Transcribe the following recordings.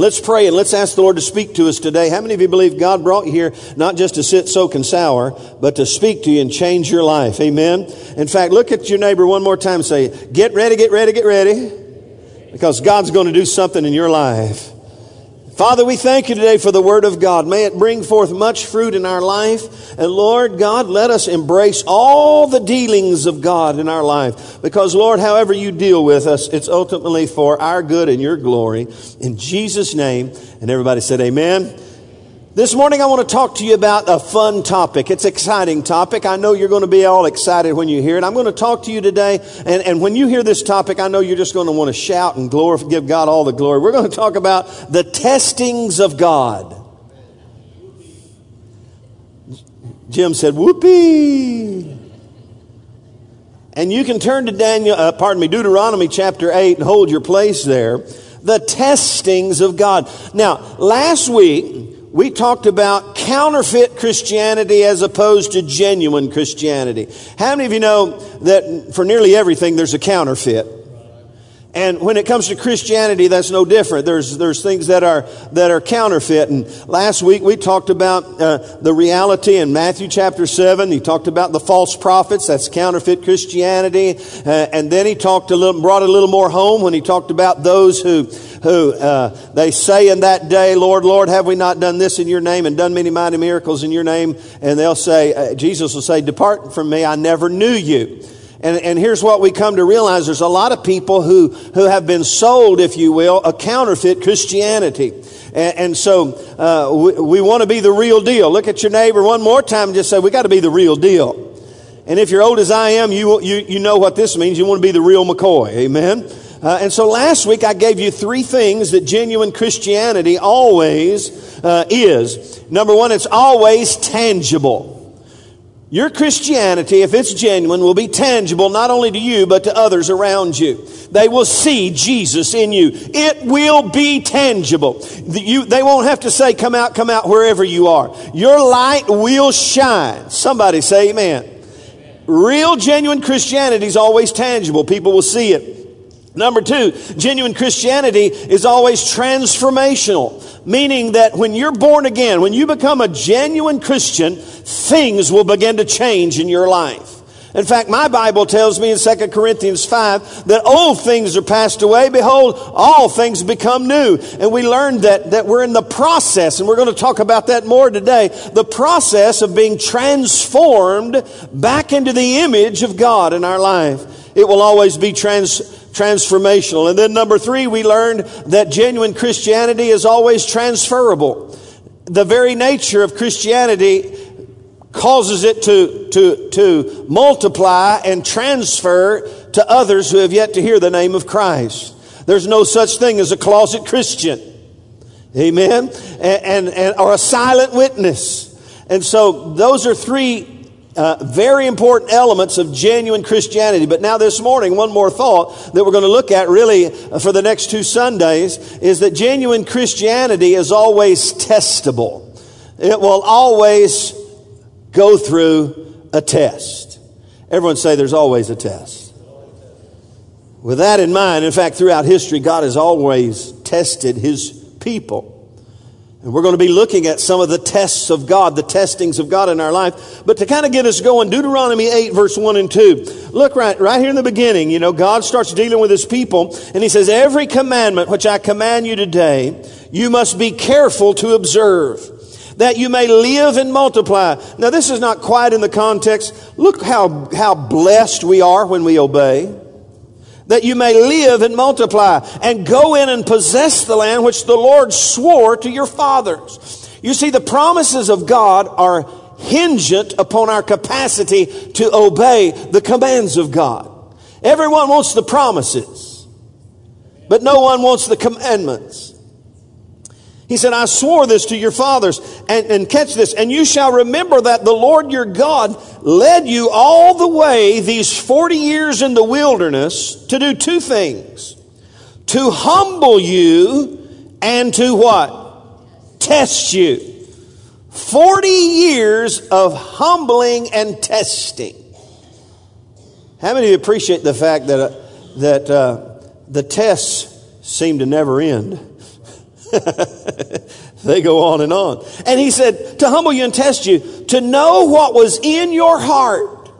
Let's pray and let's ask the Lord to speak to us today. How many of you believe God brought you here not just to sit, soak, and sour, but to speak to you and change your life? Amen. In fact, look at your neighbor one more time say, Get ready, get ready, get ready. Because God's going to do something in your life. Father, we thank you today for the Word of God. May it bring forth much fruit in our life. And Lord God, let us embrace all the dealings of God in our life. Because Lord, however you deal with us, it's ultimately for our good and your glory. In Jesus' name. And everybody said, Amen. This morning I want to talk to you about a fun topic. It's an exciting topic. I know you're going to be all excited when you hear it. I'm going to talk to you today, and, and when you hear this topic, I know you're just going to want to shout and glorify, give God all the glory. We're going to talk about the testings of God. Jim said, whoopee. And you can turn to Daniel, uh, pardon me, Deuteronomy chapter 8 and hold your place there. The testings of God. Now, last week, we talked about counterfeit Christianity as opposed to genuine Christianity. How many of you know that for nearly everything there's a counterfeit? And when it comes to Christianity, that's no different. There's, there's things that are, that are counterfeit. And last week we talked about uh, the reality in Matthew chapter 7. He talked about the false prophets. That's counterfeit Christianity. Uh, and then he talked a little, brought a little more home when he talked about those who, who uh, they say in that day, Lord, Lord, have we not done this in your name and done many mighty miracles in your name? And they'll say, uh, Jesus will say, depart from me. I never knew you. And, and here's what we come to realize. There's a lot of people who, who have been sold, if you will, a counterfeit Christianity. And, and so uh, we, we want to be the real deal. Look at your neighbor one more time and just say, we got to be the real deal. And if you're old as I am, you, you, you know what this means. You want to be the real McCoy. Amen. Uh, and so last week I gave you three things that genuine Christianity always uh, is. Number one, it's always tangible. Your Christianity, if it's genuine, will be tangible not only to you, but to others around you. They will see Jesus in you. It will be tangible. You, they won't have to say, come out, come out, wherever you are. Your light will shine. Somebody say amen. Real, genuine Christianity is always tangible. People will see it. Number two, genuine Christianity is always transformational, meaning that when you're born again, when you become a genuine Christian, things will begin to change in your life. In fact, my Bible tells me in 2 Corinthians 5 that old things are passed away. Behold, all things become new. And we learned that, that we're in the process, and we're going to talk about that more today, the process of being transformed back into the image of God in our life. It will always be trans, transformational. And then number three, we learned that genuine Christianity is always transferable. The very nature of Christianity causes it to, to, to multiply and transfer to others who have yet to hear the name of Christ. There's no such thing as a closet Christian. Amen. And, and, and or a silent witness. And so those are three uh, very important elements of genuine Christianity. But now this morning, one more thought that we're going to look at really uh, for the next two Sundays is that genuine Christianity is always testable. It will always go through a test. Everyone say there's always a test. With that in mind, in fact, throughout history, God has always tested his people. And we're going to be looking at some of the tests of God, the testings of God in our life. But to kind of get us going, Deuteronomy 8, verse 1 and 2. Look right, right here in the beginning, you know, God starts dealing with his people, and he says, Every commandment which I command you today, you must be careful to observe that you may live and multiply. Now, this is not quite in the context. Look how, how blessed we are when we obey. That you may live and multiply and go in and possess the land which the Lord swore to your fathers. You see, the promises of God are hingent upon our capacity to obey the commands of God. Everyone wants the promises, but no one wants the commandments. He said, I swore this to your fathers. And, and, catch this. And you shall remember that the Lord your God led you all the way these 40 years in the wilderness to do two things. To humble you and to what? Test you. 40 years of humbling and testing. How many of you appreciate the fact that, uh, that uh, the tests seem to never end? they go on and on. And he said, to humble you and test you, to know what was in your heart.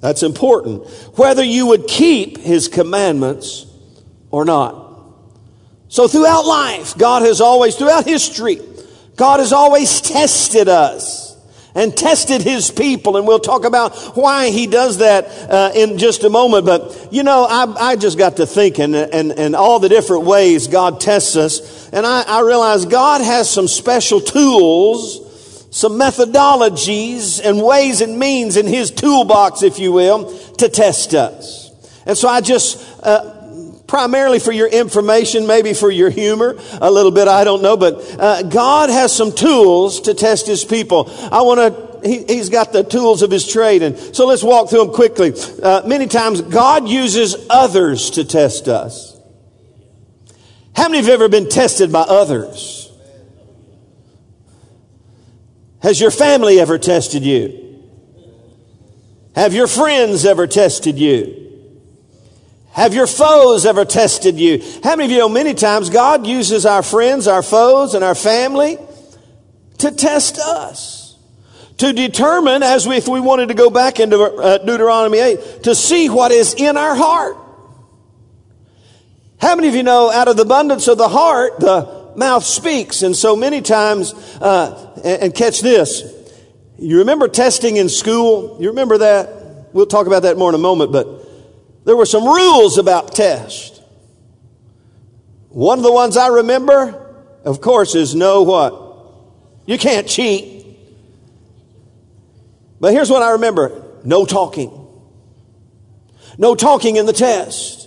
That's important. Whether you would keep his commandments or not. So throughout life, God has always, throughout history, God has always tested us and tested his people. And we'll talk about why he does that uh, in just a moment. But, you know, I, I just got to thinking and, and all the different ways God tests us. And I, I realized God has some special tools, some methodologies and ways and means in his toolbox, if you will, to test us. And so I just, uh, primarily for your information, maybe for your humor, a little bit, I don't know, but uh, God has some tools to test his people. I want to, he, has got the tools of his trade. And so let's walk through them quickly. Uh, many times God uses others to test us. How many of you have ever been tested by others? Has your family ever tested you? Have your friends ever tested you? Have your foes ever tested you? How many of you know many times God uses our friends, our foes, and our family to test us? To determine, as we, if we wanted to go back into uh, Deuteronomy 8, to see what is in our heart. How many of you know out of the abundance of the heart, the mouth speaks? And so many times, uh, and, and catch this. You remember testing in school? You remember that? We'll talk about that more in a moment, but there were some rules about test. One of the ones I remember, of course, is no what? You can't cheat. But here's what I remember no talking. No talking in the test.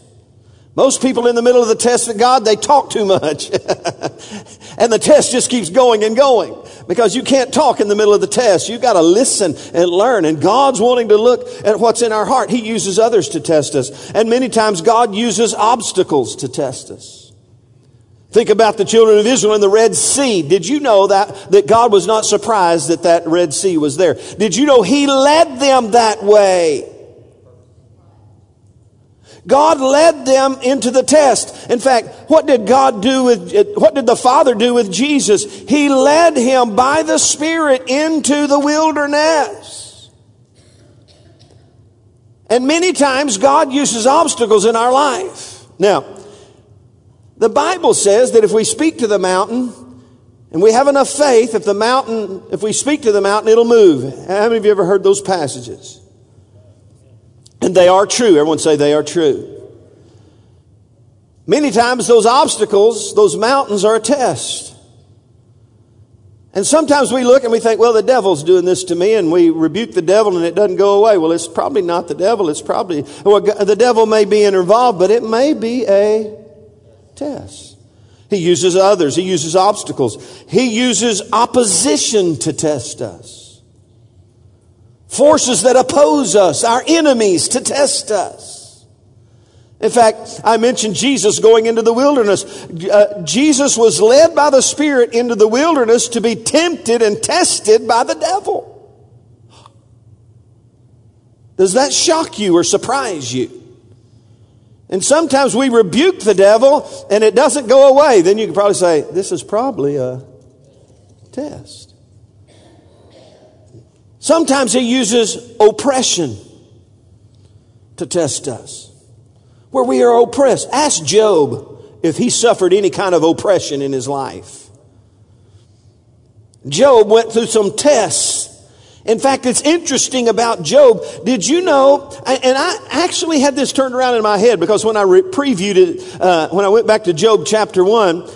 Most people in the middle of the test of God, they talk too much. and the test just keeps going and going because you can't talk in the middle of the test. You've got to listen and learn. And God's wanting to look at what's in our heart. He uses others to test us. And many times God uses obstacles to test us. Think about the children of Israel in the Red Sea. Did you know that, that God was not surprised that that Red Sea was there? Did you know He led them that way? God led them into the test. In fact, what did God do with, what did the Father do with Jesus? He led him by the Spirit into the wilderness. And many times God uses obstacles in our life. Now, the Bible says that if we speak to the mountain, and we have enough faith, if the mountain, if we speak to the mountain, it'll move. How many of you ever heard those passages? And they are true. Everyone say they are true. Many times those obstacles, those mountains are a test. And sometimes we look and we think, well, the devil's doing this to me, and we rebuke the devil and it doesn't go away. Well, it's probably not the devil. It's probably, well, the devil may be involved, but it may be a test. He uses others. He uses obstacles. He uses opposition to test us forces that oppose us, our enemies to test us. In fact, I mentioned Jesus going into the wilderness. Uh, Jesus was led by the Spirit into the wilderness to be tempted and tested by the devil. Does that shock you or surprise you? And sometimes we rebuke the devil and it doesn't go away. Then you can probably say, This is probably a test. Sometimes he uses oppression to test us, where we are oppressed. Ask Job if he suffered any kind of oppression in his life. Job went through some tests. In fact, it's interesting about Job. Did you know? And I actually had this turned around in my head because when I re- previewed it, uh, when I went back to Job chapter 1,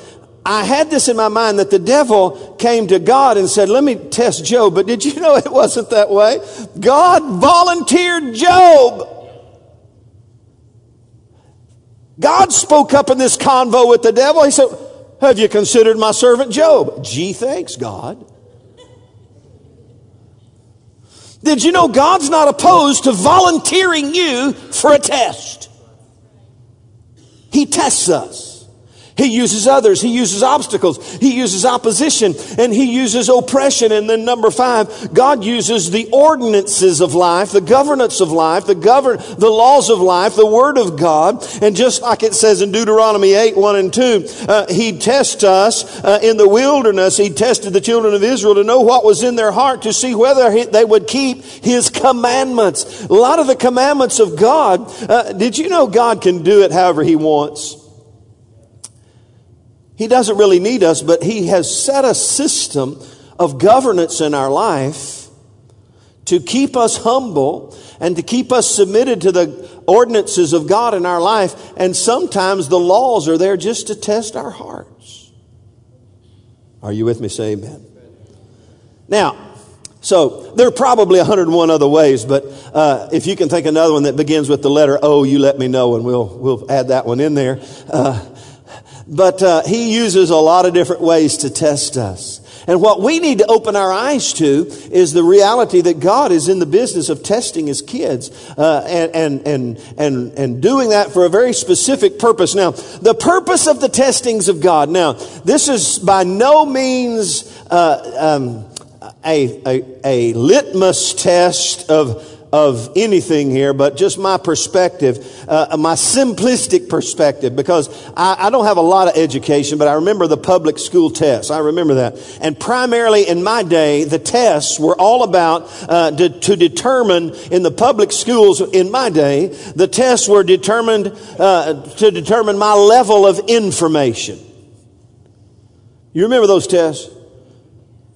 I had this in my mind that the devil came to God and said, let me test Job. But did you know it wasn't that way? God volunteered Job. God spoke up in this convo with the devil. He said, have you considered my servant Job? Gee, thanks, God. Did you know God's not opposed to volunteering you for a test? He tests us. He uses others. He uses obstacles. He uses opposition and he uses oppression. And then number five, God uses the ordinances of life, the governance of life, the govern, the laws of life, the word of God. And just like it says in Deuteronomy 8, 1 and 2, uh, he tests us uh, in the wilderness. He tested the children of Israel to know what was in their heart to see whether he, they would keep his commandments. A lot of the commandments of God, uh, did you know God can do it however he wants? He doesn't really need us, but He has set a system of governance in our life to keep us humble and to keep us submitted to the ordinances of God in our life. And sometimes the laws are there just to test our hearts. Are you with me? Say amen. Now, so there are probably 101 other ways, but uh, if you can think another one that begins with the letter O, you let me know, and we'll we'll add that one in there. Uh, but uh, he uses a lot of different ways to test us. And what we need to open our eyes to is the reality that God is in the business of testing his kids uh, and, and, and, and, and doing that for a very specific purpose. Now, the purpose of the testings of God. Now, this is by no means uh, um, a, a, a litmus test of of anything here, but just my perspective, uh, my simplistic perspective, because I, I, don't have a lot of education, but I remember the public school tests. I remember that. And primarily in my day, the tests were all about uh, to, to, determine in the public schools in my day, the tests were determined uh, to determine my level of information. You remember those tests?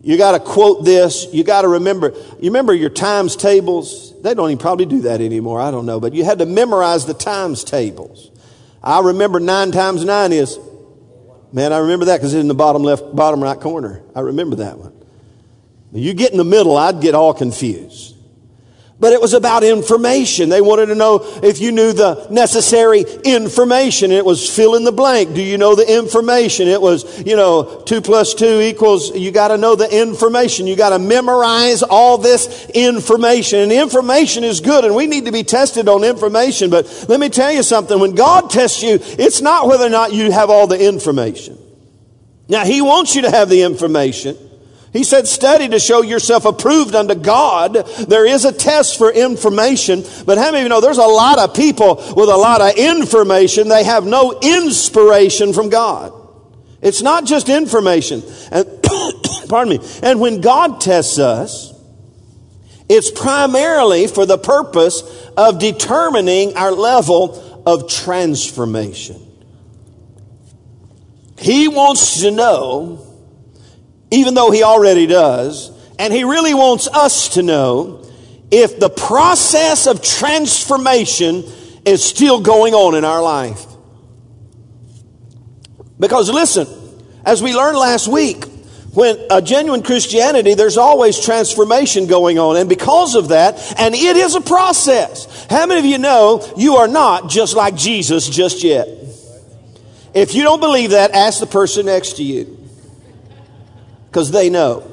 You got to quote this. You got to remember. You remember your times tables? They don't even probably do that anymore. I don't know. But you had to memorize the times tables. I remember nine times nine is, man, I remember that because it's in the bottom left, bottom right corner. I remember that one. You get in the middle, I'd get all confused. But it was about information. They wanted to know if you knew the necessary information. It was fill in the blank. Do you know the information? It was, you know, two plus two equals, you got to know the information. You got to memorize all this information. And information is good and we need to be tested on information. But let me tell you something. When God tests you, it's not whether or not you have all the information. Now, He wants you to have the information. He said, study to show yourself approved unto God. There is a test for information, but how many of you know there's a lot of people with a lot of information. They have no inspiration from God. It's not just information. And, pardon me. And when God tests us, it's primarily for the purpose of determining our level of transformation. He wants to know even though he already does. And he really wants us to know if the process of transformation is still going on in our life. Because listen, as we learned last week, when a genuine Christianity, there's always transformation going on. And because of that, and it is a process. How many of you know you are not just like Jesus just yet? If you don't believe that, ask the person next to you because they know.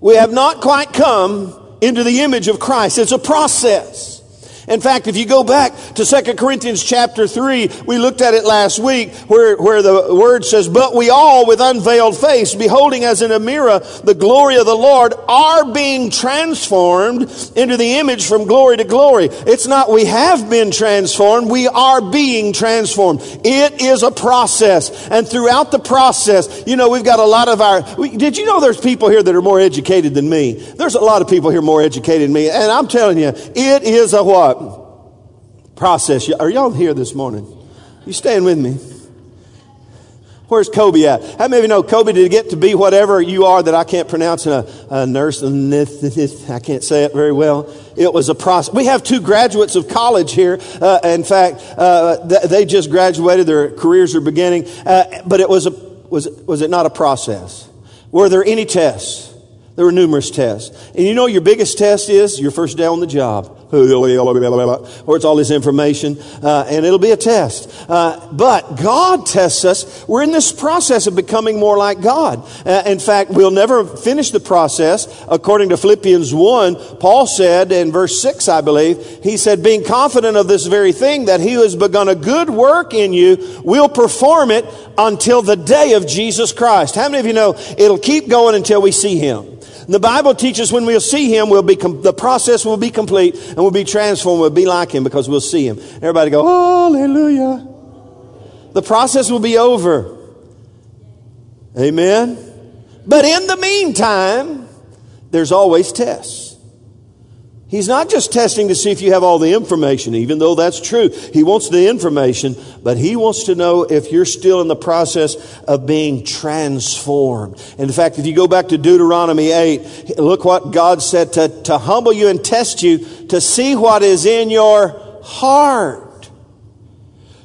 We have not quite come into the image of Christ. It's a process. In fact, if you go back to 2 Corinthians chapter 3, we looked at it last week where, where the word says, But we all with unveiled face, beholding as in a mirror the glory of the Lord, are being transformed into the image from glory to glory. It's not we have been transformed, we are being transformed. It is a process. And throughout the process, you know, we've got a lot of our, we, did you know there's people here that are more educated than me? There's a lot of people here more educated than me. And I'm telling you, it is a what? Process. Are y'all here this morning? You staying with me? Where's Kobe at? How many of you know Kobe to get to be whatever you are that I can't pronounce a, a nurse? I can't say it very well. It was a process. We have two graduates of college here. Uh, in fact, uh, they just graduated. Their careers are beginning. Uh, but it was a, was, was it not a process? Were there any tests? There were numerous tests. And you know your biggest test is your first day on the job. or it's all this information, uh, and it'll be a test. Uh, but God tests us. We're in this process of becoming more like God. Uh, in fact, we'll never finish the process. According to Philippians 1, Paul said in verse 6, I believe, he said, being confident of this very thing, that he who has begun a good work in you will perform it until the day of Jesus Christ. How many of you know it'll keep going until we see him? The Bible teaches when we'll see him, we'll be com- the process will be complete and we'll be transformed. We'll be like him because we'll see him. Everybody go, Hallelujah. The process will be over. Amen. But in the meantime, there's always tests. He's not just testing to see if you have all the information, even though that's true. He wants the information, but he wants to know if you're still in the process of being transformed. In fact, if you go back to Deuteronomy 8, look what God said to, to humble you and test you to see what is in your heart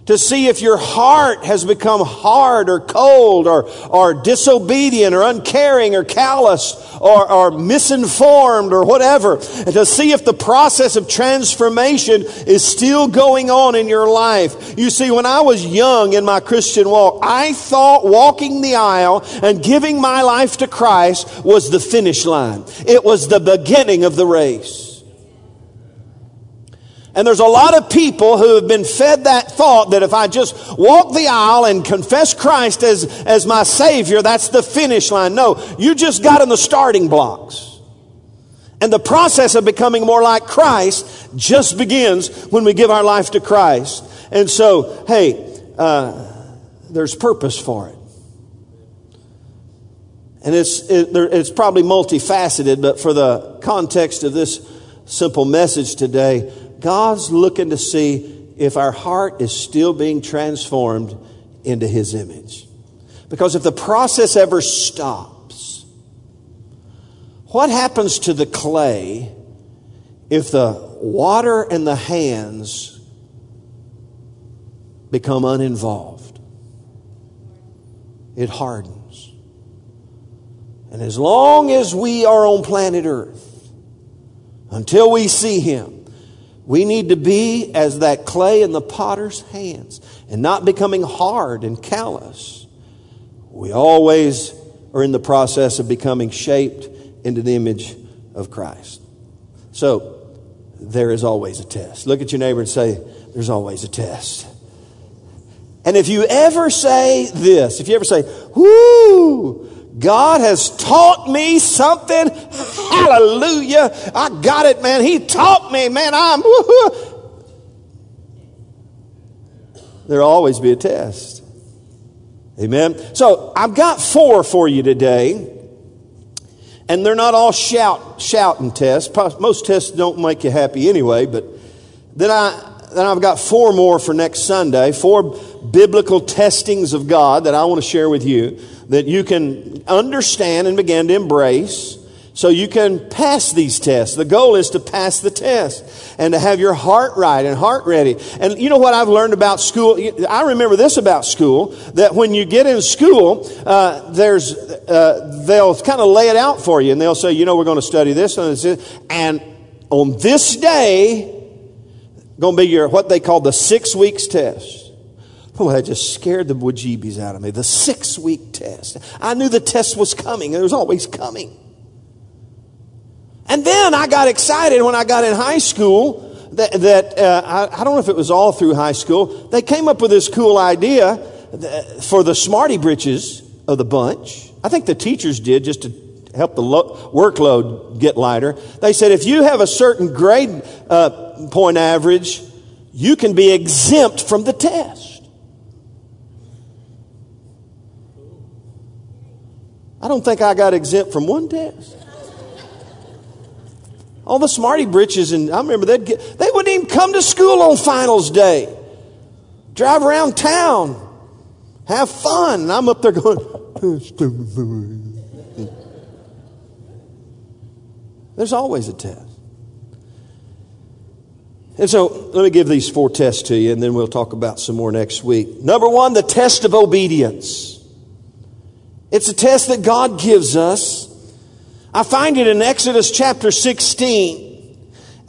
to see if your heart has become hard or cold or, or disobedient or uncaring or callous or, or misinformed or whatever, and to see if the process of transformation is still going on in your life. You see, when I was young in my Christian walk, I thought walking the aisle and giving my life to Christ was the finish line. It was the beginning of the race. And there's a lot of people who have been fed that thought that if I just walk the aisle and confess Christ as, as my Savior, that's the finish line. No, you just got in the starting blocks. And the process of becoming more like Christ just begins when we give our life to Christ. And so, hey, uh, there's purpose for it. And it's, it, it's probably multifaceted, but for the context of this simple message today, God's looking to see if our heart is still being transformed into His image. Because if the process ever stops, what happens to the clay if the water and the hands become uninvolved? It hardens. And as long as we are on planet Earth, until we see Him, we need to be as that clay in the potter's hands and not becoming hard and callous. We always are in the process of becoming shaped into the image of Christ. So, there is always a test. Look at your neighbor and say, There's always a test. And if you ever say this, if you ever say, Whoo, God has taught me something. Hallelujah. I got it, man. He taught me, man. I'm. There'll always be a test. Amen. So I've got four for you today. And they're not all shout, shouting tests. Most tests don't make you happy anyway, but then I, then I've got four more for next Sunday. Four biblical testings of God that I want to share with you that you can understand and begin to embrace so you can pass these tests. The goal is to pass the test and to have your heart right and heart ready. And you know what I've learned about school? I remember this about school that when you get in school, uh, there's uh, they'll kind of lay it out for you and they'll say, you know, we're going to study this and this, and on this day, going to be your what they call the six weeks test. Oh, that just scared the bejeebies out of me. The six week test. I knew the test was coming. It was always coming. And then I got excited when I got in high school that, that uh, I, I, don't know if it was all through high school. They came up with this cool idea for the smarty britches of the bunch. I think the teachers did just to help the lo- workload get lighter. They said if you have a certain grade uh, point average, you can be exempt from the test. I don't think I got exempt from one test. All the smarty britches, and I remember they'd get, they wouldn't even come to school on finals day. Drive around town, have fun. And I'm up there going, There's always a test. And so let me give these four tests to you, and then we'll talk about some more next week. Number one, the test of obedience. It's a test that God gives us. I find it in Exodus chapter 16.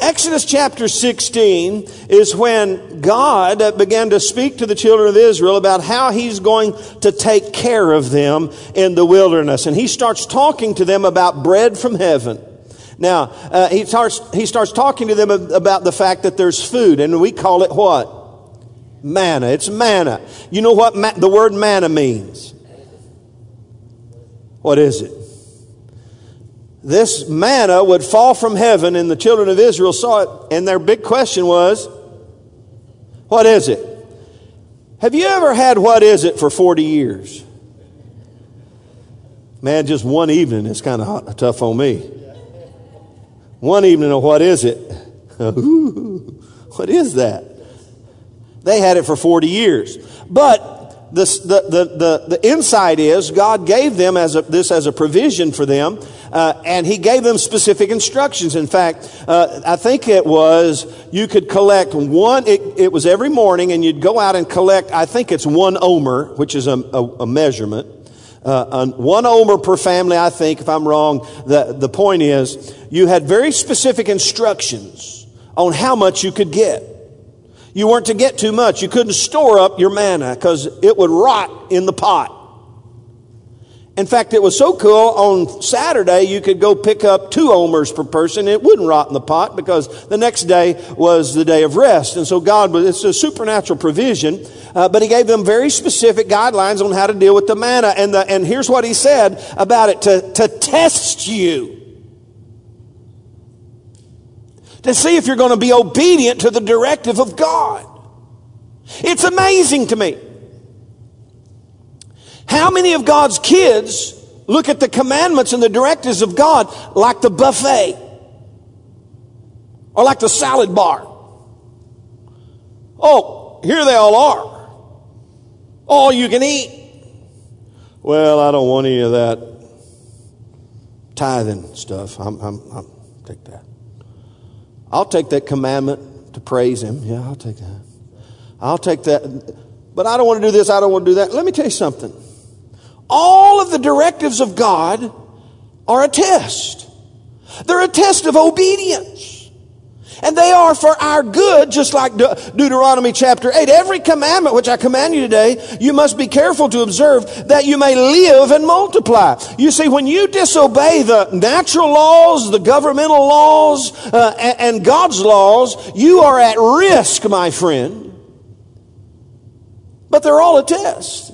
Exodus chapter 16 is when God began to speak to the children of Israel about how He's going to take care of them in the wilderness. And He starts talking to them about bread from heaven. Now, uh, he, starts, he starts talking to them about the fact that there's food, and we call it what? Manna. It's manna. You know what ma- the word manna means? What is it? this manna would fall from heaven, and the children of Israel saw it, and their big question was, What is it? Have you ever had what is it for 40 years? Man, just one evening is kind of tough on me. One evening of what is it? what is that? They had it for 40 years. But the, the, the, the, the insight is God gave them as a, this as a provision for them uh, and he gave them specific instructions. In fact, uh, I think it was you could collect one, it, it, was every morning, and you'd go out and collect, I think it's one omer, which is a, a, a measurement. Uh, one omer per family, I think, if I'm wrong. The, the point is, you had very specific instructions on how much you could get. You weren't to get too much. You couldn't store up your manna because it would rot in the pot. In fact, it was so cool on Saturday you could go pick up two omers per person. It wouldn't rot in the pot because the next day was the day of rest. And so God it's a supernatural provision. Uh, but he gave them very specific guidelines on how to deal with the manna. And, the, and here's what he said about it to, to test you. To see if you're going to be obedient to the directive of God. It's amazing to me. How many of God's kids look at the commandments and the directives of God like the buffet or like the salad bar? Oh, here they all are. All you can eat. Well, I don't want any of that tithing stuff. I'm, I'm, I'm take that. I'll take that commandment to praise Him. Yeah, I'll take that. I'll take that. But I don't want to do this. I don't want to do that. Let me tell you something. All of the directives of God are a test. They're a test of obedience. And they are for our good, just like De- Deuteronomy chapter 8. Every commandment which I command you today, you must be careful to observe that you may live and multiply. You see, when you disobey the natural laws, the governmental laws, uh, and, and God's laws, you are at risk, my friend. But they're all a test.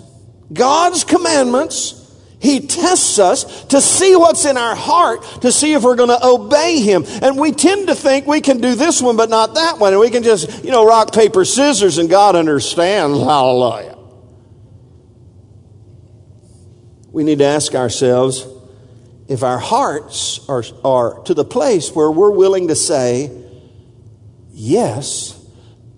God's commandments, He tests us to see what's in our heart, to see if we're going to obey Him. And we tend to think we can do this one, but not that one. And we can just, you know, rock, paper, scissors, and God understands. Hallelujah. We need to ask ourselves if our hearts are, are to the place where we're willing to say yes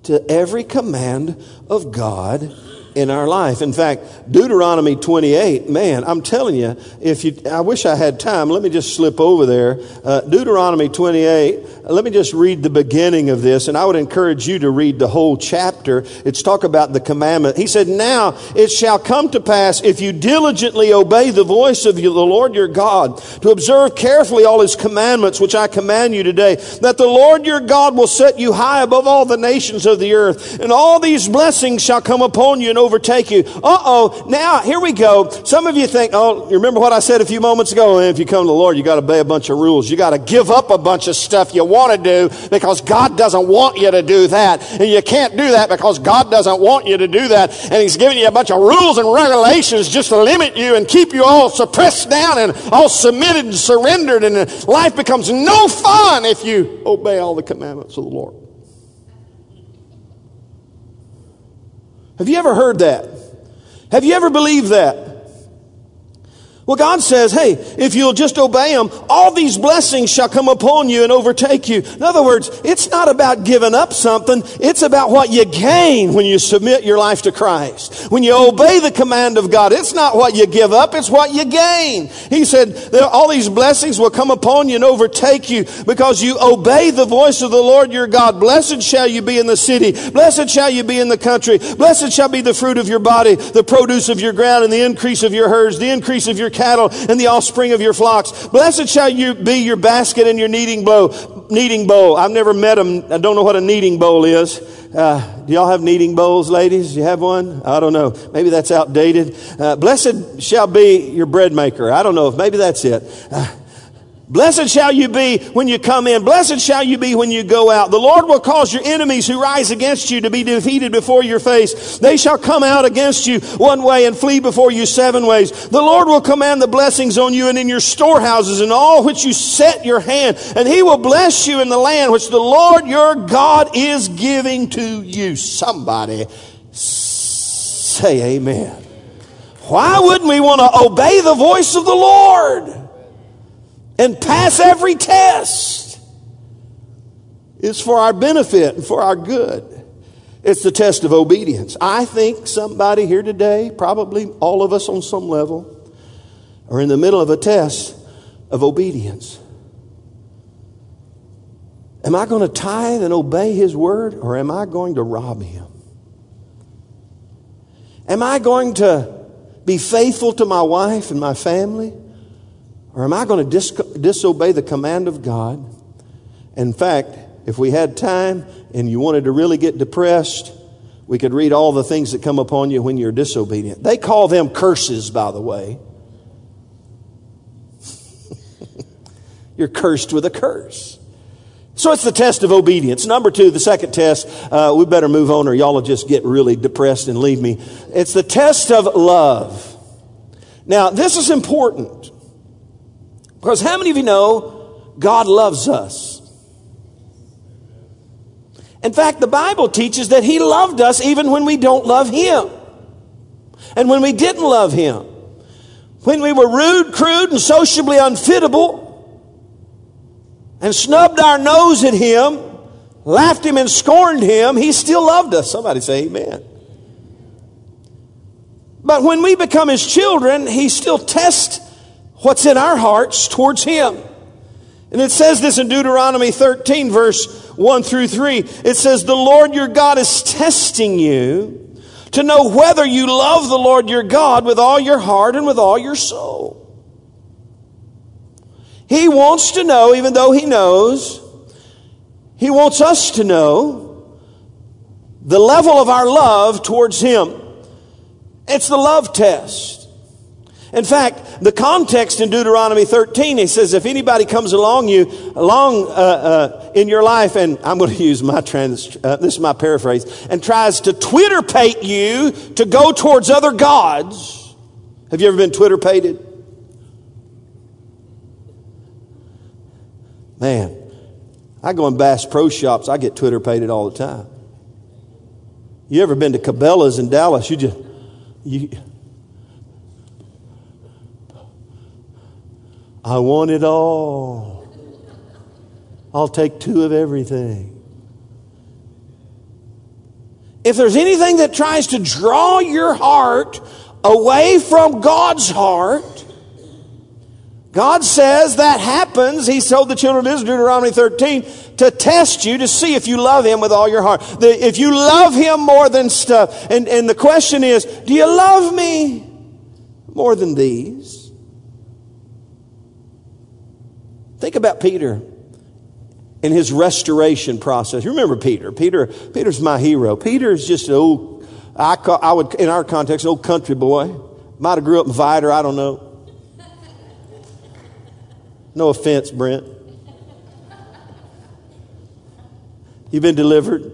to every command of God in our life. In fact, Deuteronomy 28, man, I'm telling you, if you, I wish I had time. Let me just slip over there. Uh, Deuteronomy 28, let me just read the beginning of this, and I would encourage you to read the whole chapter. It's talk about the commandment. He said, Now it shall come to pass if you diligently obey the voice of the Lord your God, to observe carefully all his commandments, which I command you today, that the Lord your God will set you high above all the nations of the earth, and all these blessings shall come upon you and overtake you. Uh oh, now here we go. Some of you think, oh, you remember what I said a few moments ago? If you come to the Lord, you got to obey a bunch of rules. You got to give up a bunch of stuff you want to do because God doesn't want you to do that. And you can't do that because God doesn't want you to do that. And He's giving you a bunch of rules and regulations just to limit you and keep you all suppressed down and all submitted and surrendered. And life becomes no fun if you obey all the commandments of the Lord. Have you ever heard that? Have you ever believed that? Well, God says, hey, if you'll just obey Him, all these blessings shall come upon you and overtake you. In other words, it's not about giving up something. It's about what you gain when you submit your life to Christ. When you obey the command of God, it's not what you give up, it's what you gain. He said, all these blessings will come upon you and overtake you because you obey the voice of the Lord your God. Blessed shall you be in the city. Blessed shall you be in the country. Blessed shall be the fruit of your body, the produce of your ground, and the increase of your herds, the increase of your cattle and the offspring of your flocks. Blessed shall you be your basket and your kneading bowl. kneading bowl. I've never met them. I don't know what a kneading bowl is. Uh, do y'all have kneading bowls, ladies? You have one? I don't know. Maybe that's outdated. Uh, blessed shall be your bread maker. I don't know if maybe that's it. Uh, Blessed shall you be when you come in. Blessed shall you be when you go out. The Lord will cause your enemies who rise against you to be defeated before your face. They shall come out against you one way and flee before you seven ways. The Lord will command the blessings on you and in your storehouses and all which you set your hand. And he will bless you in the land which the Lord your God is giving to you. Somebody say amen. Why wouldn't we want to obey the voice of the Lord? And pass every test. It's for our benefit and for our good. It's the test of obedience. I think somebody here today, probably all of us on some level, are in the middle of a test of obedience. Am I going to tithe and obey His word, or am I going to rob Him? Am I going to be faithful to my wife and my family? Or am I going to dis- disobey the command of God? In fact, if we had time and you wanted to really get depressed, we could read all the things that come upon you when you're disobedient. They call them curses, by the way. you're cursed with a curse. So it's the test of obedience. Number two, the second test, uh, we better move on or y'all will just get really depressed and leave me. It's the test of love. Now, this is important. Because how many of you know God loves us? In fact, the Bible teaches that He loved us even when we don't love Him. And when we didn't love Him. When we were rude, crude, and sociably unfittable, and snubbed our nose at Him, laughed Him and scorned Him, He still loved us. Somebody say amen. But when we become His children, He still tests what's in our hearts towards Him. And it says this in Deuteronomy 13, verse 1 through 3. It says, The Lord your God is testing you to know whether you love the Lord your God with all your heart and with all your soul. He wants to know, even though He knows, He wants us to know the level of our love towards Him. It's the love test. In fact, the context in Deuteronomy 13, he says, if anybody comes along you, along uh, uh, in your life, and I'm going to use my trans, uh, this is my paraphrase, and tries to Twitter pate you to go towards other gods. Have you ever been Twitter pated? Man, I go in Bass Pro Shops, I get Twitter pated all the time. You ever been to Cabela's in Dallas? You just, you, I want it all. I'll take two of everything. If there's anything that tries to draw your heart away from God's heart, God says that happens. He told the children of Israel, Deuteronomy 13, to test you to see if you love Him with all your heart. The, if you love Him more than stuff. And, and the question is, do you love me more than these? Think about Peter in his restoration process. You remember Peter. Peter, Peter's my hero. Peter is just an old, I, call, I would, in our context, old country boy. Might have grew up in Vidor, I don't know. No offense, Brent. You've been delivered.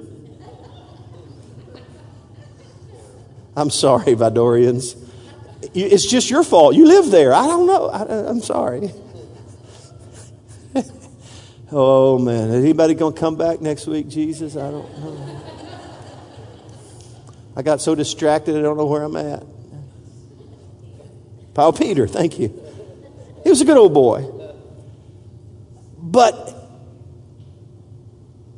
I'm sorry, Vidorians. It's just your fault. You live there. I don't know. I, I'm sorry. Oh man, is anybody going to come back next week, Jesus? I don't know. I got so distracted, I don't know where I'm at. Paul Peter, thank you. He was a good old boy. But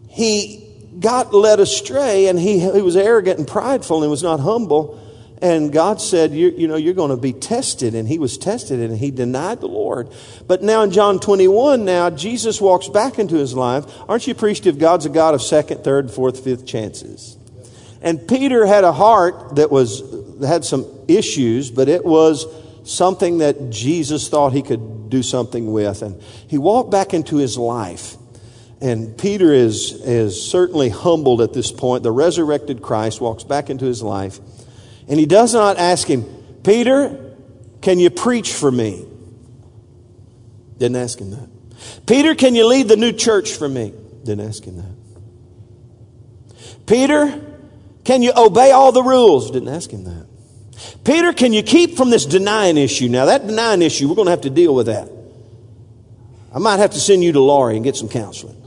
he got led astray and he, he was arrogant and prideful and was not humble. And God said, you, you know, you're going to be tested. And he was tested and he denied the Lord. But now in John 21, now Jesus walks back into his life. Aren't you appreciative God's a God of second, third, fourth, fifth chances? And Peter had a heart that was, had some issues, but it was something that Jesus thought he could do something with. And he walked back into his life. and Peter is, is certainly humbled at this point. The resurrected Christ walks back into his life, and he does not ask him, Peter, can you preach for me? Didn't ask him that. Peter, can you lead the new church for me? Didn't ask him that. Peter, can you obey all the rules? Didn't ask him that. Peter, can you keep from this denying issue? Now, that denying issue, we're going to have to deal with that. I might have to send you to Laurie and get some counseling.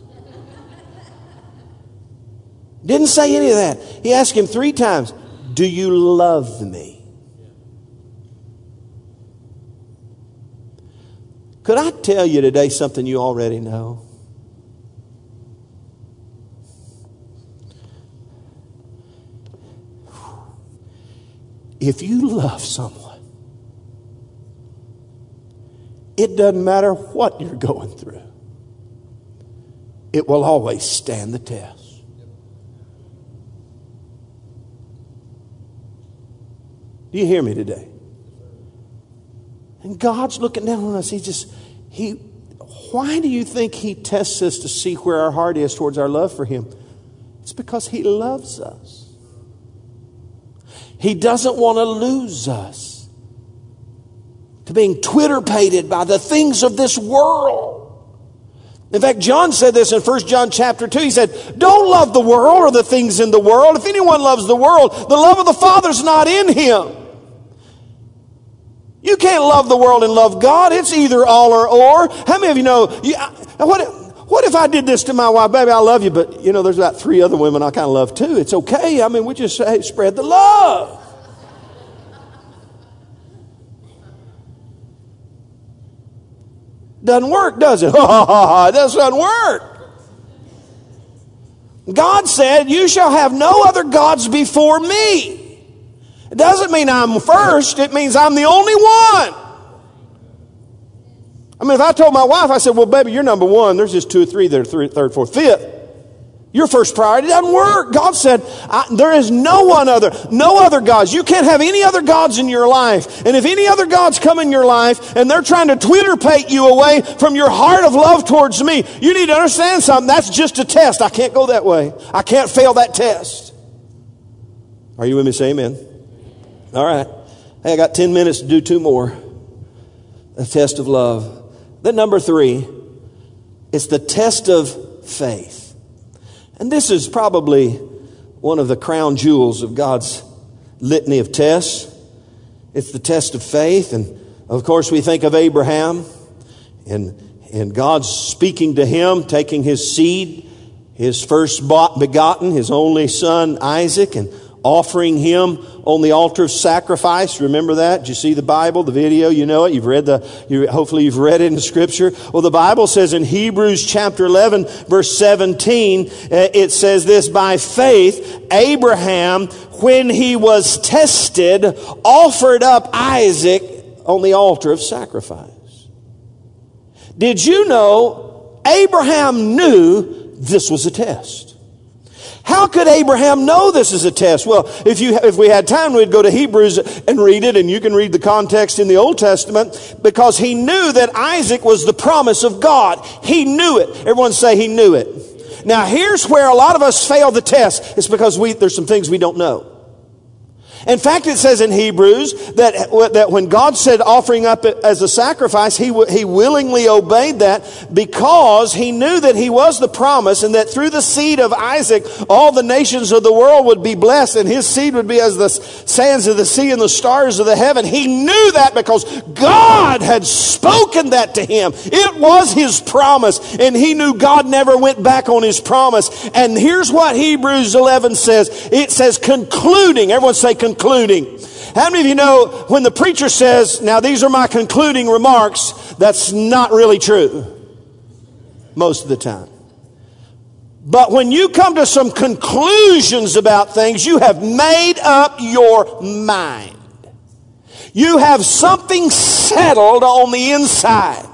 Didn't say any of that. He asked him three times, Do you love me? Could I tell you today something you already know? If you love someone, it doesn't matter what you're going through, it will always stand the test. Do you hear me today? And God's looking down on us. He just, He, why do you think He tests us to see where our heart is towards our love for Him? It's because He loves us. He doesn't want to lose us to being Twitter pated by the things of this world. In fact, John said this in 1 John chapter 2. He said, Don't love the world or the things in the world. If anyone loves the world, the love of the Father's not in him. You can't love the world and love God. It's either all or or. How many of you know? You, what, what if I did this to my wife? Baby, I love you, but you know, there's about three other women I kind of love too. It's okay. I mean, we just say, spread the love. Doesn't work, does it? it doesn't work. God said, You shall have no other gods before me. It doesn't mean I'm first, it means I'm the only one. I mean, if I told my wife, I said, Well, baby, you're number one, there's just two or three that are three, third, fourth, fifth. Your first priority doesn't work. God said, there is no one other, no other gods. You can't have any other gods in your life. And if any other gods come in your life and they're trying to Twitter pate you away from your heart of love towards me, you need to understand something. That's just a test. I can't go that way. I can't fail that test. Are you with me? Say amen. All right. Hey, I got 10 minutes to do two more. A test of love. Then, number three, it's the test of faith. And this is probably one of the crown jewels of God's litany of tests. It's the test of faith. And of course, we think of Abraham and, and God's speaking to him, taking his seed, his first begotten, his only son, Isaac, and offering him on the altar of sacrifice. Remember that? Did you see the Bible, the video? You know it. You've read the, you, hopefully you've read it in scripture. Well, the Bible says in Hebrews chapter 11, verse 17, uh, it says this, by faith, Abraham, when he was tested, offered up Isaac on the altar of sacrifice. Did you know Abraham knew this was a test? How could Abraham know this is a test? Well, if you, if we had time, we'd go to Hebrews and read it, and you can read the context in the Old Testament, because he knew that Isaac was the promise of God. He knew it. Everyone say he knew it. Now here's where a lot of us fail the test. It's because we, there's some things we don't know. In fact, it says in Hebrews that, that when God said offering up as a sacrifice, he, he willingly obeyed that because he knew that he was the promise and that through the seed of Isaac, all the nations of the world would be blessed and his seed would be as the sands of the sea and the stars of the heaven. He knew that because God had spoken that to him. It was his promise and he knew God never went back on his promise. And here's what Hebrews 11 says. It says concluding, everyone say concluding concluding. How many of you know when the preacher says, now these are my concluding remarks, that's not really true most of the time. But when you come to some conclusions about things, you have made up your mind. You have something settled on the inside.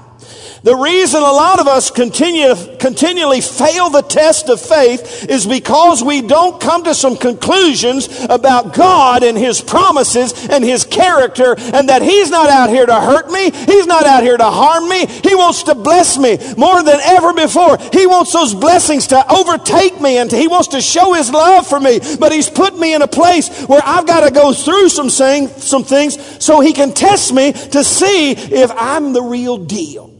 The reason a lot of us continue, continually fail the test of faith is because we don't come to some conclusions about God and His promises and His character and that He's not out here to hurt me. He's not out here to harm me. He wants to bless me more than ever before. He wants those blessings to overtake me and He wants to show His love for me. But He's put me in a place where I've got to go through some, saying, some things so He can test me to see if I'm the real deal.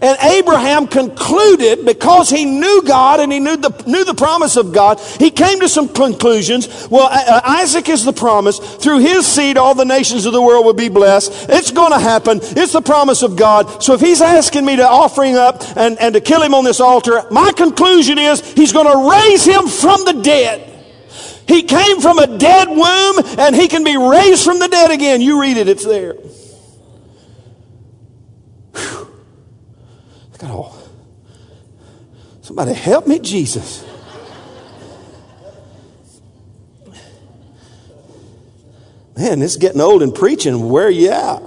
And Abraham concluded because he knew God and he knew the, knew the promise of God, he came to some conclusions. Well, Isaac is the promise. Through his seed, all the nations of the world will be blessed. It's going to happen. It's the promise of God. So if he's asking me to offering up and, and to kill him on this altar, my conclusion is he's going to raise him from the dead. He came from a dead womb and he can be raised from the dead again. You read it, it's there. Look at all. Somebody help me, Jesus. Man, this is getting old and preaching. Where you at?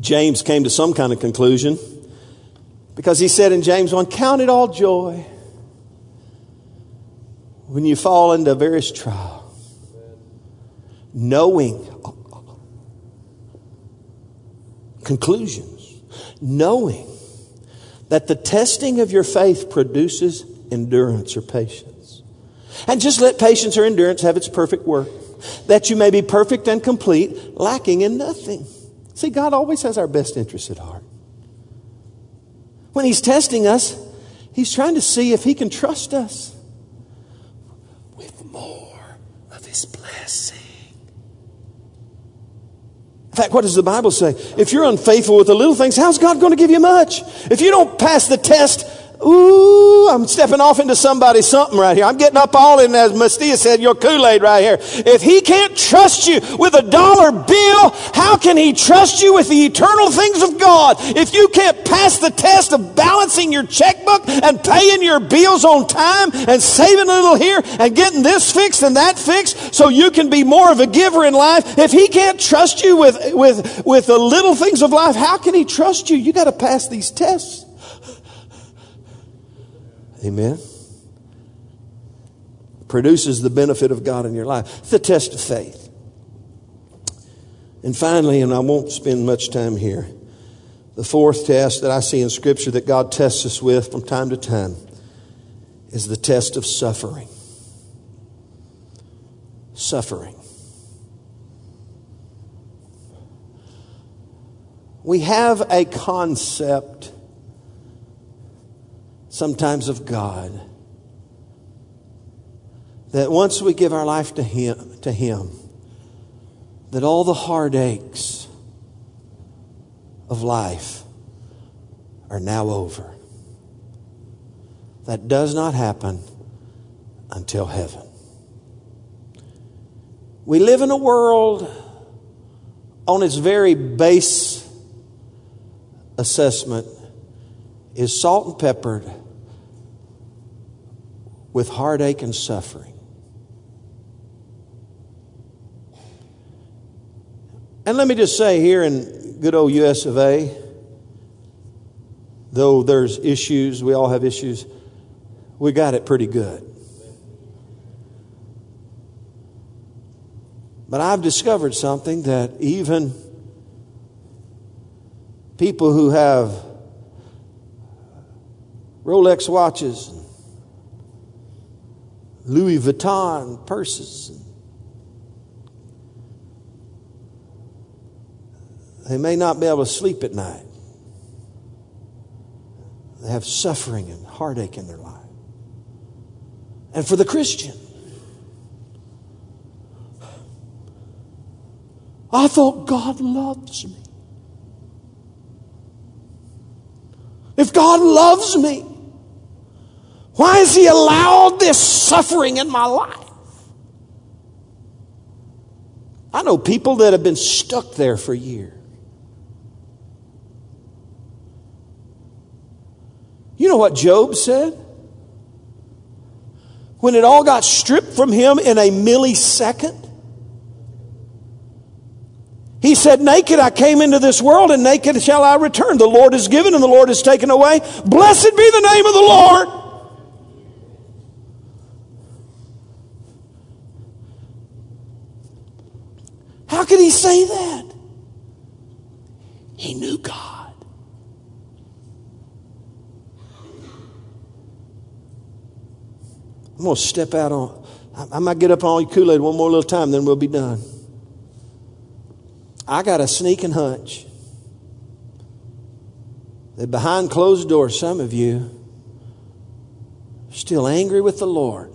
James came to some kind of conclusion because he said in James 1 Count it all joy when you fall into various trials, knowing conclusions, knowing that the testing of your faith produces endurance or patience. And just let patience or endurance have its perfect work, that you may be perfect and complete, lacking in nothing. See, God always has our best interests at heart. When He's testing us, He's trying to see if He can trust us with more of His blessing fact, what does the Bible say? If you're unfaithful with the little things, how's God going to give you much? If you don't pass the test, Ooh, I'm stepping off into somebody's something right here. I'm getting up all in, as Mastia said, your Kool-Aid right here. If he can't trust you with a dollar bill, how can he trust you with the eternal things of God? If you can't pass the test of balancing your checkbook and paying your bills on time and saving a little here and getting this fixed and that fixed so you can be more of a giver in life, if he can't trust you with, with, with the little things of life, how can he trust you? You got to pass these tests. Amen. Produces the benefit of God in your life. It's the test of faith. And finally, and I won't spend much time here, the fourth test that I see in Scripture that God tests us with from time to time is the test of suffering. Suffering. We have a concept sometimes of God. That once we give our life to Him, to Him, that all the heartaches of life are now over. That does not happen until heaven. We live in a world on its very base assessment is salt and peppered with heartache and suffering. And let me just say here in good old US of A, though there's issues, we all have issues, we got it pretty good. But I've discovered something that even people who have Rolex watches Louis Vuitton purses. They may not be able to sleep at night. They have suffering and heartache in their life. And for the Christian, I thought God loves me. If God loves me, why has He allowed this suffering in my life? I know people that have been stuck there for years. You know what Job said? When it all got stripped from him in a millisecond, He said, Naked I came into this world, and naked shall I return. The Lord is given, and the Lord is taken away. Blessed be the name of the Lord. How could he say that? He knew God. I'm going to step out on, I might get up on your Kool Aid one more little time, then we'll be done. I got a sneaking hunch that behind closed doors, some of you are still angry with the Lord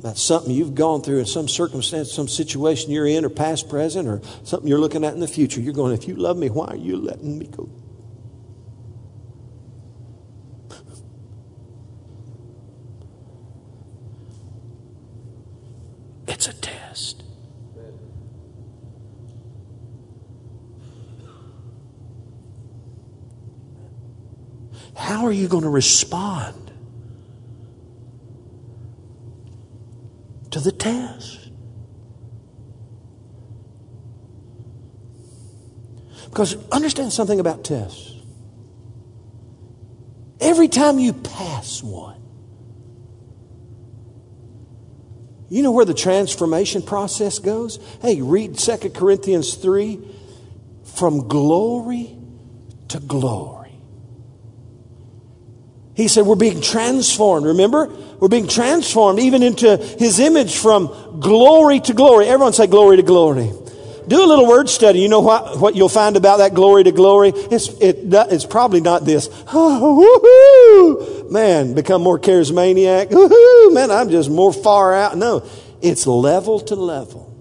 about something you've gone through in some circumstance, some situation you're in, or past, present, or something you're looking at in the future. You're going, if you love me, why are you letting me go? It's a test. How are you going to respond to the test? Because understand something about tests. Every time you pass one, you know where the transformation process goes? Hey, read 2 Corinthians 3 from glory to glory. He said, We're being transformed. Remember? We're being transformed even into His image from glory to glory. Everyone say glory to glory. Do a little word study. You know what, what you'll find about that glory to glory? It's, it, it's probably not this. Oh, woohoo! Man, become more charismaniac. Woohoo! Man, I'm just more far out. No, it's level to level.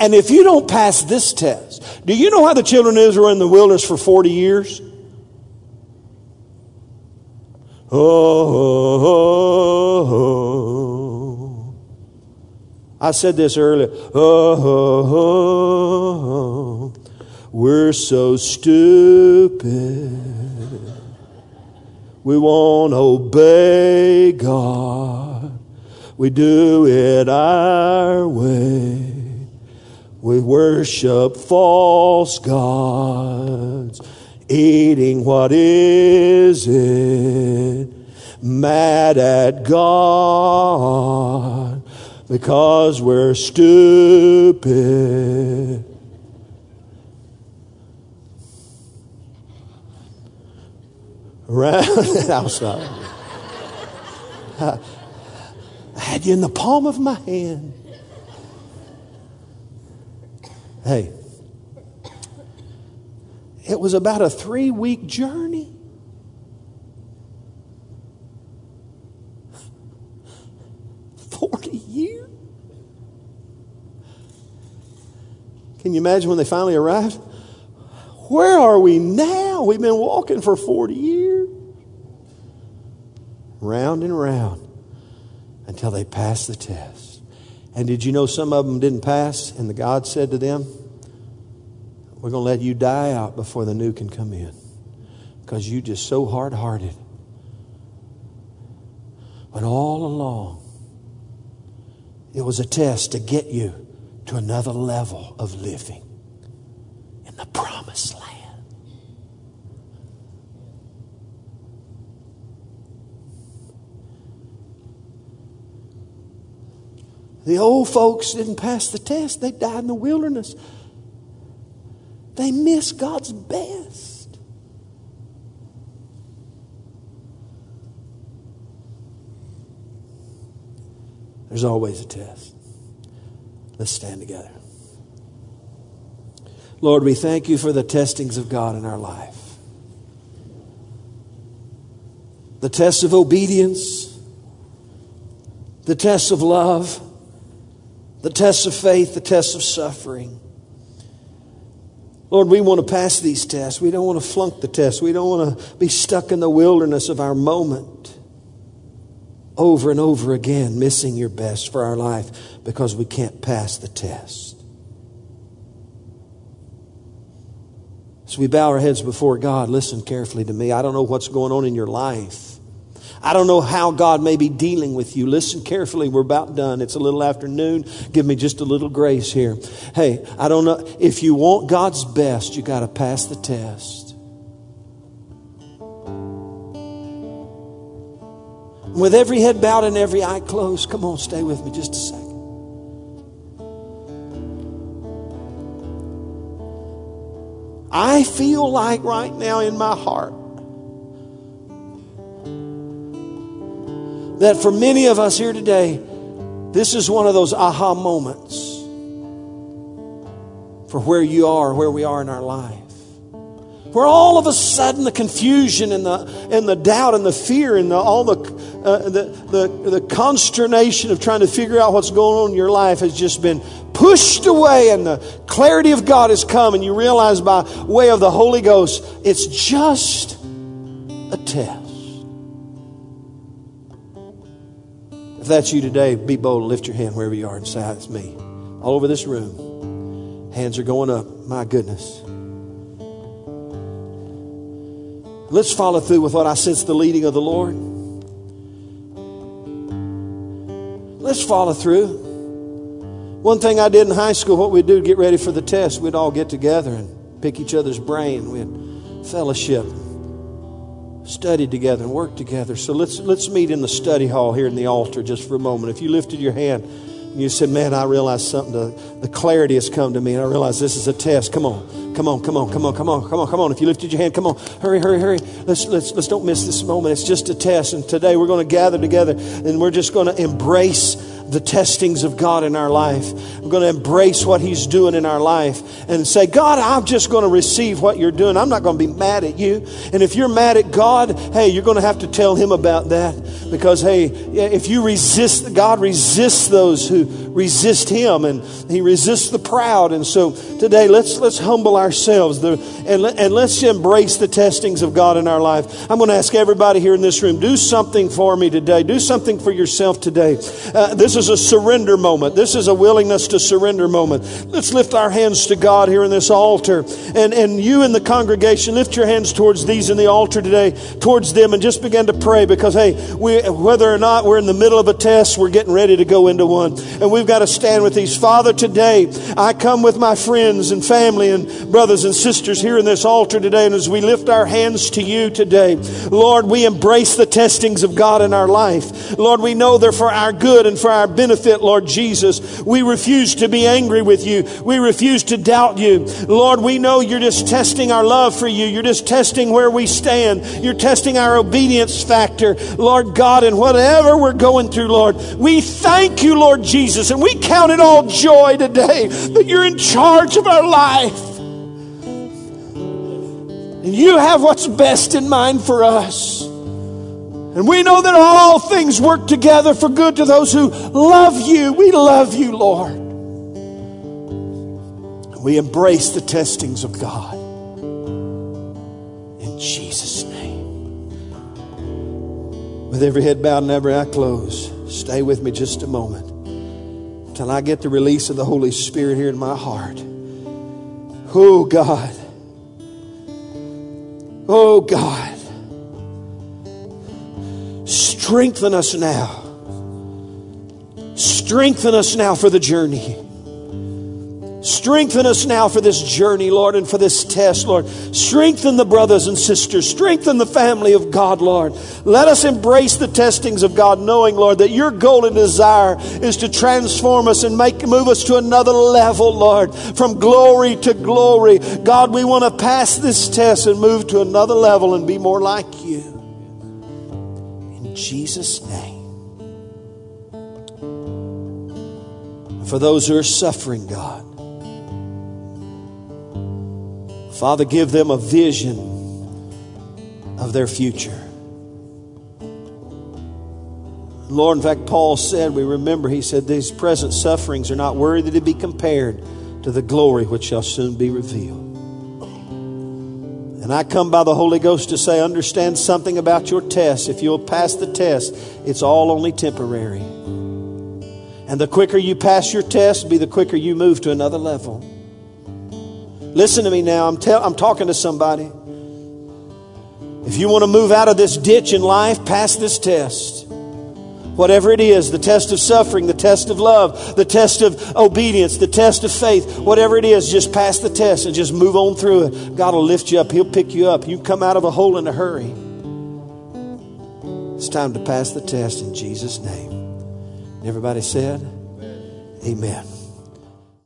And if you don't pass this test, do you know how the children of Israel were in the wilderness for 40 years? Oh, I said this earlier. Oh, we're so stupid. We won't obey God. We do it our way. We worship false gods eating what is it? Mad at God because we're stupid. Around, I'll stop. Uh, I had you in the palm of my hand. Hey, it was about a three week journey. Forty years. Can you imagine when they finally arrived? Where are we now? We've been walking for 40 years. Round and round until they passed the test. And did you know some of them didn't pass? And the God said to them, we're going to let you die out before the new can come in because you just so hard hearted. But all along, it was a test to get you to another level of living in the promised land. The old folks didn't pass the test, they died in the wilderness. They miss God's best. There's always a test. Let's stand together. Lord, we thank you for the testings of God in our life. The tests of obedience, the tests of love, the tests of faith, the tests of suffering. Lord, we want to pass these tests. We don't want to flunk the test. We don't want to be stuck in the wilderness of our moment over and over again, missing your best for our life because we can't pass the test. So we bow our heads before God. Listen carefully to me. I don't know what's going on in your life. I don't know how God may be dealing with you. Listen carefully. We're about done. It's a little afternoon. Give me just a little grace here. Hey, I don't know. If you want God's best, you got to pass the test. With every head bowed and every eye closed, come on, stay with me just a second. I feel like right now in my heart that for many of us here today, this is one of those aha moments for where you are, where we are in our life. Where all of a sudden the confusion and the, and the doubt and the fear and the, all the, uh, the, the, the consternation of trying to figure out what's going on in your life has just been pushed away and the clarity of God has come and you realize by way of the Holy Ghost, it's just a test. If that's you today, be bold, lift your hand wherever you are and say, It's me. All over this room. Hands are going up. My goodness. Let's follow through with what I sense the leading of the Lord. Let's follow through. One thing I did in high school, what we'd do to get ready for the test, we'd all get together and pick each other's brain. We'd fellowship, study together, and work together. So let's let's meet in the study hall here in the altar just for a moment. If you lifted your hand and you said, Man, I realize something, the, the clarity has come to me, and I realize this is a test. Come on, come on, come on, come on, come on, come on, come on. If you lifted your hand, come on, hurry, hurry, hurry. Let's, let's, let's don't miss this moment. It's just a test. And today we're going to gather together and we're just going to embrace the testings of God in our life. We're going to embrace what He's doing in our life and say, God, I'm just going to receive what you're doing. I'm not going to be mad at you. And if you're mad at God, hey, you're going to have to tell Him about that because, hey, if you resist, God resists those who resist Him and He resists the proud. And so today, let's, let's humble ourselves and, and let's embrace the testings of God in our life. I'm going to ask everybody here in this room, do something for me today. Do something for yourself today. Uh, this is a surrender moment. This is a willingness to surrender moment. Let's lift our hands to God here in this altar. And, and you in the congregation, lift your hands towards these in the altar today, towards them, and just begin to pray because, hey, we, whether or not we're in the middle of a test, we're getting ready to go into one. And we've got to stand with these. Father, today, I come with my friends and family and brothers and sisters here in this altar today. And as we lift our hands to you today, Lord, we embrace the testings of God in our life. Lord, we know they're for our good and for our benefit, Lord Jesus. We refuse to be angry with you. We refuse to doubt you. Lord, we know you're just testing our love for you. You're just testing where we stand. You're testing our obedience factor, Lord God, and whatever we're going through, Lord. We thank you, Lord Jesus, and we count it all joy today that you're in charge of our life. And you have what's best in mind for us. And we know that all things work together for good to those who love you. We love you, Lord. We embrace the testings of God. In Jesus' name. With every head bowed and every eye closed, stay with me just a moment until I get the release of the Holy Spirit here in my heart. Oh, God. Oh, God. Strengthen us now. Strengthen us now for the journey. Strengthen us now for this journey, Lord, and for this test, Lord. Strengthen the brothers and sisters. Strengthen the family of God, Lord. Let us embrace the testings of God, knowing, Lord, that your goal and desire is to transform us and make move us to another level, Lord, from glory to glory. God, we want to pass this test and move to another level and be more like you. Jesus' name. For those who are suffering, God, Father, give them a vision of their future. Lord, in fact, Paul said, we remember, he said, these present sufferings are not worthy to be compared to the glory which shall soon be revealed. And I come by the Holy Ghost to say, understand something about your test. If you'll pass the test, it's all only temporary. And the quicker you pass your test, be the quicker you move to another level. Listen to me now. I'm, tell, I'm talking to somebody. If you want to move out of this ditch in life, pass this test. Whatever it is, the test of suffering, the test of love, the test of obedience, the test of faith, whatever it is, just pass the test and just move on through it. God will lift you up. He'll pick you up. You come out of a hole in a hurry. It's time to pass the test in Jesus' name. Everybody said, Amen.